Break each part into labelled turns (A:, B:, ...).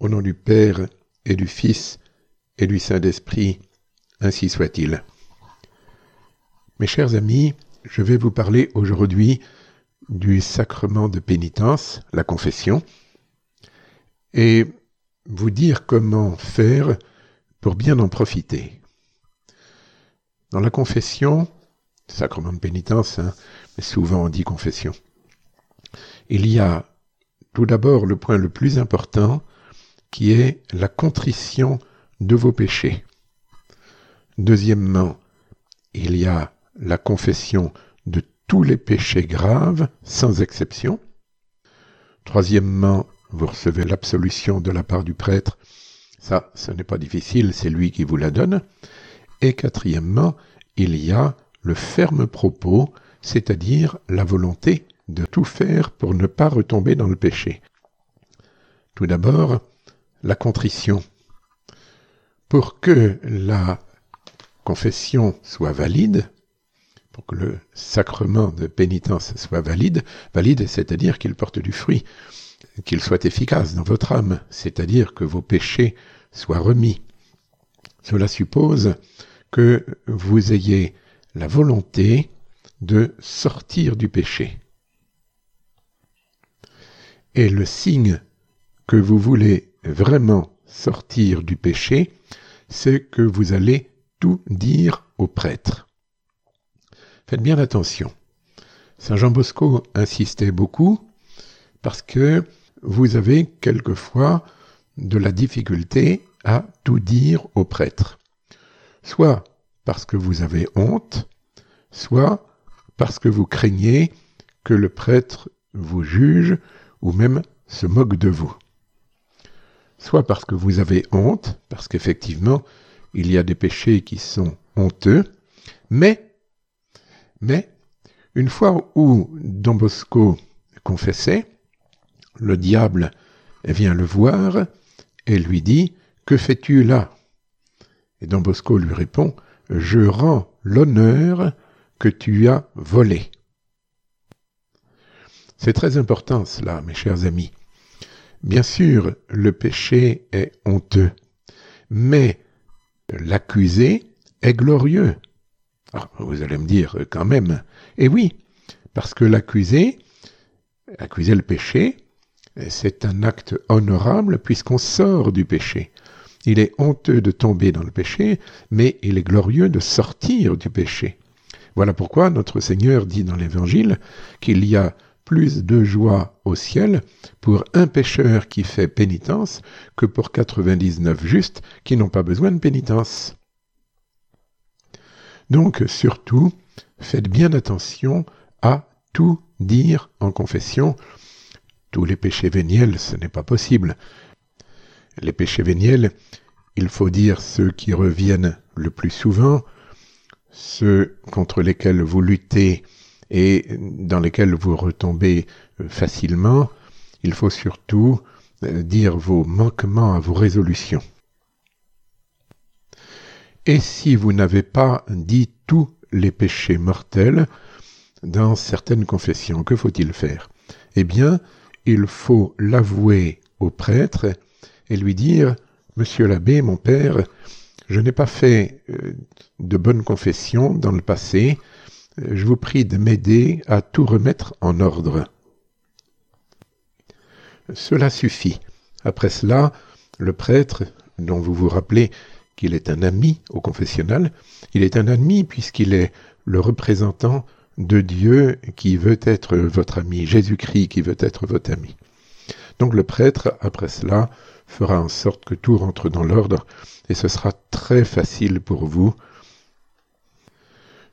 A: Au nom du Père et du Fils et du Saint-Esprit, ainsi soit-il. Mes chers amis, je vais vous parler aujourd'hui du sacrement de pénitence, la confession, et vous dire comment faire pour bien en profiter. Dans la confession, sacrement de pénitence, hein, mais souvent on dit confession, il y a tout d'abord le point le plus important qui est la contrition de vos péchés. Deuxièmement, il y a la confession de tous les péchés graves, sans exception. Troisièmement, vous recevez l'absolution de la part du prêtre. Ça, ce n'est pas difficile, c'est lui qui vous la donne. Et quatrièmement, il y a le ferme propos, c'est-à-dire la volonté de tout faire pour ne pas retomber dans le péché. Tout d'abord, la contrition. Pour que la confession soit valide, pour que le sacrement de pénitence soit valide, valide, c'est-à-dire qu'il porte du fruit, qu'il soit efficace dans votre âme, c'est-à-dire que vos péchés soient remis. Cela suppose que vous ayez la volonté de sortir du péché. Et le signe que vous voulez vraiment sortir du péché, c'est que vous allez tout dire au prêtre. Faites bien attention. Saint Jean Bosco insistait beaucoup parce que vous avez quelquefois de la difficulté à tout dire au prêtre. Soit parce que vous avez honte, soit parce que vous craignez que le prêtre vous juge ou même se moque de vous soit parce que vous avez honte, parce qu'effectivement, il y a des péchés qui sont honteux, mais, mais, une fois où Don Bosco confessait, le diable vient le voir et lui dit Que fais-tu là? Et Don Bosco lui répond Je rends l'honneur que tu as volé. C'est très important cela, mes chers amis. Bien sûr, le péché est honteux, mais l'accusé est glorieux. Ah, vous allez me dire quand même, eh oui, parce que l'accusé, accuser le péché, c'est un acte honorable puisqu'on sort du péché. Il est honteux de tomber dans le péché, mais il est glorieux de sortir du péché. Voilà pourquoi notre Seigneur dit dans l'Évangile qu'il y a plus de joie au ciel pour un pécheur qui fait pénitence que pour 99 justes qui n'ont pas besoin de pénitence. Donc surtout, faites bien attention à tout dire en confession. Tous les péchés véniels, ce n'est pas possible. Les péchés véniels, il faut dire ceux qui reviennent le plus souvent, ceux contre lesquels vous luttez et dans lesquels vous retombez euh, facilement, il faut surtout euh, dire vos manquements à vos résolutions. Et si vous n'avez pas dit tous les péchés mortels dans certaines confessions, que faut-il faire? Eh bien, il faut l'avouer au prêtre et lui dire Monsieur l'abbé, mon père, je n'ai pas fait euh, de bonnes confessions dans le passé, je vous prie de m'aider à tout remettre en ordre. Cela suffit. Après cela, le prêtre, dont vous vous rappelez qu'il est un ami au confessionnal, il est un ami puisqu'il est le représentant de Dieu qui veut être votre ami, Jésus-Christ qui veut être votre ami. Donc le prêtre, après cela, fera en sorte que tout rentre dans l'ordre et ce sera très facile pour vous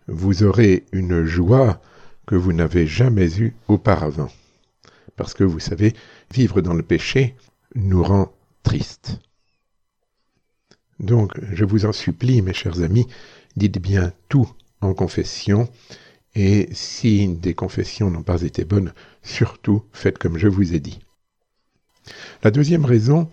A: vous aurez une joie que vous n'avez jamais eue auparavant. Parce que vous savez, vivre dans le péché nous rend tristes. Donc, je vous en supplie, mes chers amis, dites bien tout en confession, et si des confessions n'ont pas été bonnes, surtout faites comme je vous ai dit. La deuxième raison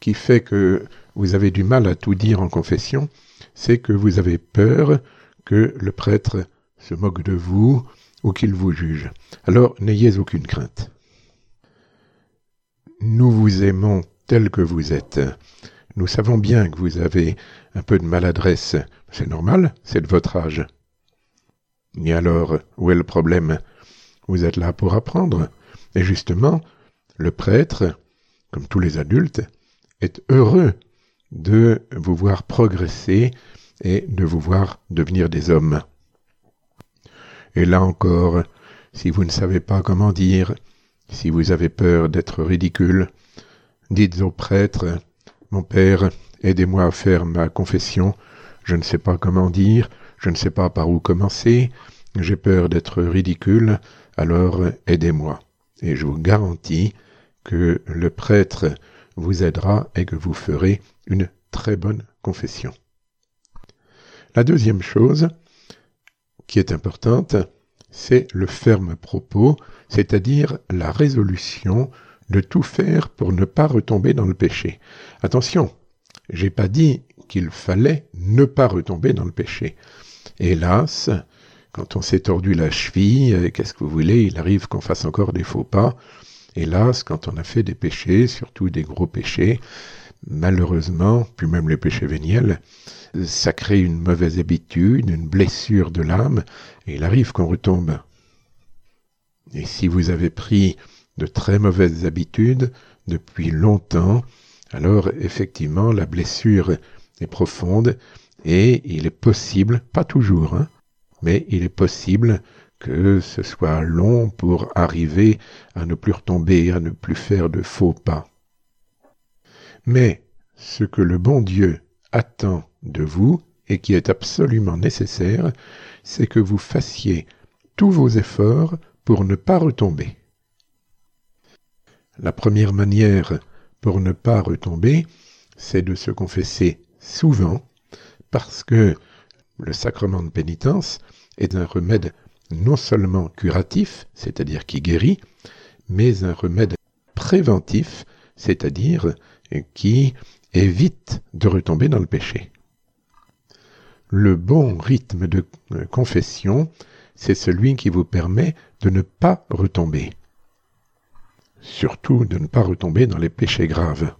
A: qui fait que vous avez du mal à tout dire en confession, c'est que vous avez peur que le prêtre se moque de vous ou qu'il vous juge. Alors n'ayez aucune crainte. Nous vous aimons tel que vous êtes. Nous savons bien que vous avez un peu de maladresse. C'est normal, c'est de votre âge. Et alors, où est le problème? Vous êtes là pour apprendre. Et justement, le prêtre, comme tous les adultes, est heureux de vous voir progresser et de vous voir devenir des hommes. Et là encore, si vous ne savez pas comment dire, si vous avez peur d'être ridicule, dites au prêtre, mon père, aidez-moi à faire ma confession, je ne sais pas comment dire, je ne sais pas par où commencer, j'ai peur d'être ridicule, alors aidez-moi. Et je vous garantis que le prêtre vous aidera et que vous ferez une très bonne confession. La deuxième chose qui est importante, c'est le ferme propos, c'est-à-dire la résolution de tout faire pour ne pas retomber dans le péché. Attention, j'ai pas dit qu'il fallait ne pas retomber dans le péché. Hélas, quand on s'est tordu la cheville, qu'est-ce que vous voulez, il arrive qu'on fasse encore des faux pas. Hélas, quand on a fait des péchés, surtout des gros péchés, malheureusement, puis même les péchés véniels, ça crée une mauvaise habitude, une blessure de l'âme, et il arrive qu'on retombe. Et si vous avez pris de très mauvaises habitudes depuis longtemps, alors effectivement la blessure est profonde et il est possible, pas toujours, hein, mais il est possible que ce soit long pour arriver à ne plus retomber, à ne plus faire de faux pas. Mais ce que le bon Dieu attend de vous et qui est absolument nécessaire, c'est que vous fassiez tous vos efforts pour ne pas retomber. La première manière pour ne pas retomber, c'est de se confesser souvent, parce que le sacrement de pénitence est un remède non seulement curatif, c'est-à-dire qui guérit, mais un remède préventif, c'est-à-dire qui évite de retomber dans le péché. Le bon rythme de euh, confession, c'est celui qui vous permet de ne pas retomber. Surtout de ne pas retomber dans les péchés graves.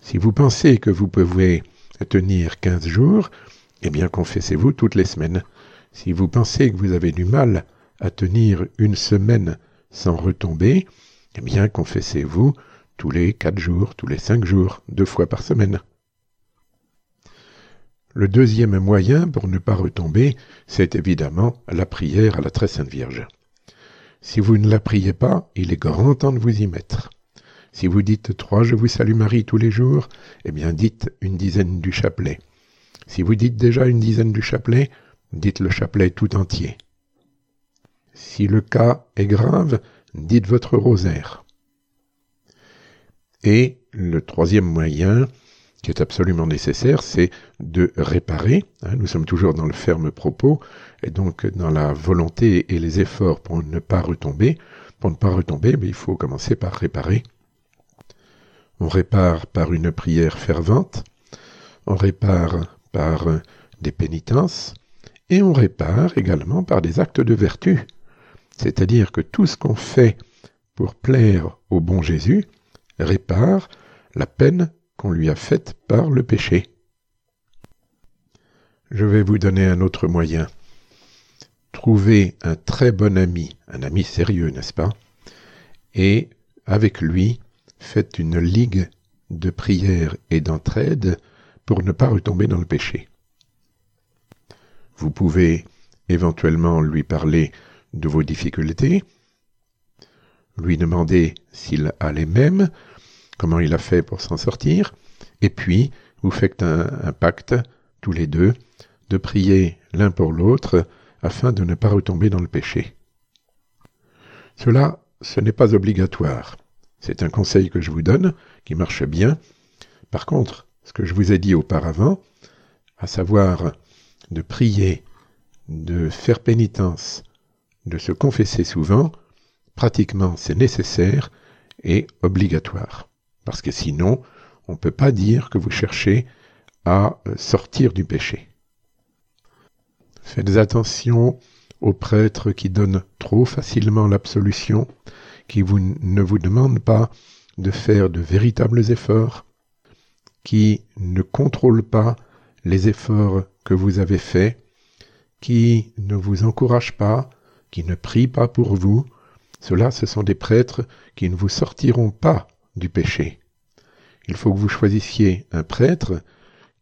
A: Si vous pensez que vous pouvez tenir quinze jours, eh bien confessez-vous toutes les semaines. Si vous pensez que vous avez du mal à tenir une semaine sans retomber, eh bien confessez-vous tous les quatre jours, tous les cinq jours, deux fois par semaine. Le deuxième moyen pour ne pas retomber, c'est évidemment la prière à la très sainte Vierge. Si vous ne la priez pas, il est grand temps de vous y mettre. Si vous dites trois Je vous salue Marie tous les jours, eh bien dites une dizaine du chapelet. Si vous dites déjà une dizaine du chapelet, dites le chapelet tout entier. Si le cas est grave, dites votre rosaire. Et le troisième moyen, qui est absolument nécessaire, c'est de réparer. Hein, nous sommes toujours dans le ferme propos, et donc dans la volonté et les efforts pour ne pas retomber. Pour ne pas retomber, mais il faut commencer par réparer. On répare par une prière fervente, on répare par des pénitences, et on répare également par des actes de vertu. C'est-à-dire que tout ce qu'on fait pour plaire au bon Jésus, répare la peine qu'on lui a faite par le péché. Je vais vous donner un autre moyen. Trouvez un très bon ami, un ami sérieux, n'est-ce pas? Et avec lui, faites une ligue de prière et d'entraide pour ne pas retomber dans le péché. Vous pouvez éventuellement lui parler de vos difficultés, lui demander s'il a les mêmes, comment il a fait pour s'en sortir, et puis vous faites un, pacte, tous les deux, de prier l'un pour l'autre afin de ne pas retomber dans le péché. Cela, ce n'est pas obligatoire. C'est un conseil que je vous donne, qui marche bien. Par contre, ce que je vous ai dit auparavant, à savoir de prier, de faire pénitence, de se confesser souvent, pratiquement c'est nécessaire et obligatoire. Parce que sinon, on ne peut pas dire que vous cherchez à euh, sortir du péché. Faites attention aux prêtres qui donnent trop facilement l'absolution, qui ne vous demandent pas de faire de véritables efforts, qui ne contrôlent pas les efforts que vous avez faits, qui ne vous encouragent pas, qui ne prient pas pour vous, ceux-là, ce sont des prêtres qui ne vous sortiront pas du péché. Il faut que vous choisissiez un prêtre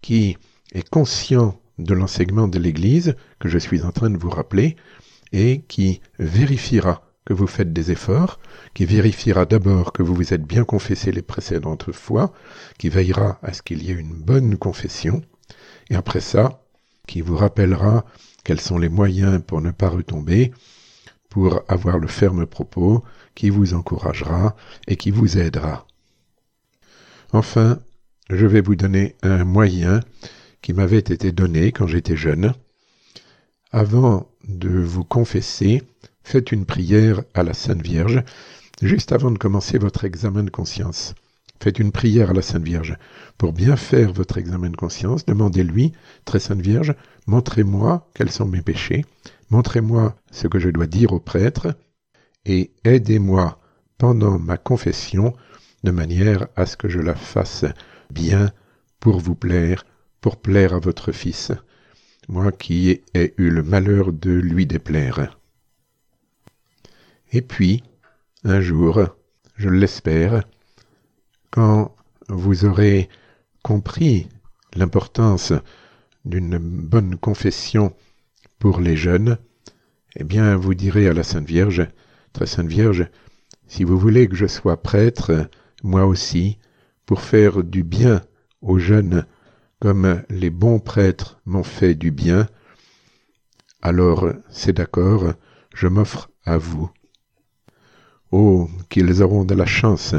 A: qui est conscient de l'enseignement de l'Église que je suis en train de vous rappeler et qui vérifiera que vous faites des efforts, qui vérifiera d'abord que vous vous êtes bien confessé les précédentes fois, qui veillera à ce qu'il y ait une bonne confession, et après ça, qui vous rappellera quels sont les moyens pour ne pas retomber, pour avoir le ferme propos, qui vous encouragera et qui vous aidera. Enfin, je vais vous donner un moyen qui m'avait été donné quand j'étais jeune. Avant de vous confesser, faites une prière à la Sainte Vierge, juste avant de commencer votre examen de conscience. Faites une prière à la Sainte Vierge. Pour bien faire votre examen de conscience, demandez-lui, très Sainte Vierge, montrez-moi quels sont mes péchés, montrez-moi ce que je dois dire au prêtre, et aidez-moi pendant ma confession de manière à ce que je la fasse bien pour vous plaire, pour plaire à votre Fils, moi qui ai eu le malheur de lui déplaire. Et puis, un jour, je l'espère, quand vous aurez compris l'importance d'une bonne confession pour les jeunes, eh bien vous direz à la Sainte Vierge, Très Sainte Vierge, si vous voulez que je sois prêtre, moi aussi, pour faire du bien aux jeunes comme les bons prêtres m'ont fait du bien, alors c'est d'accord, je m'offre à vous. Oh, qu'ils auront de la chance,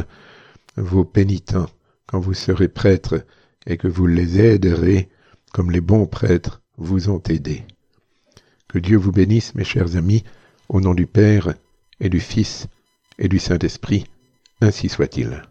A: vos pénitents, quand vous serez prêtres et que vous les aiderez comme les bons prêtres vous ont aidés. Que Dieu vous bénisse, mes chers amis, au nom du Père et du Fils et du Saint-Esprit, ainsi soit-il.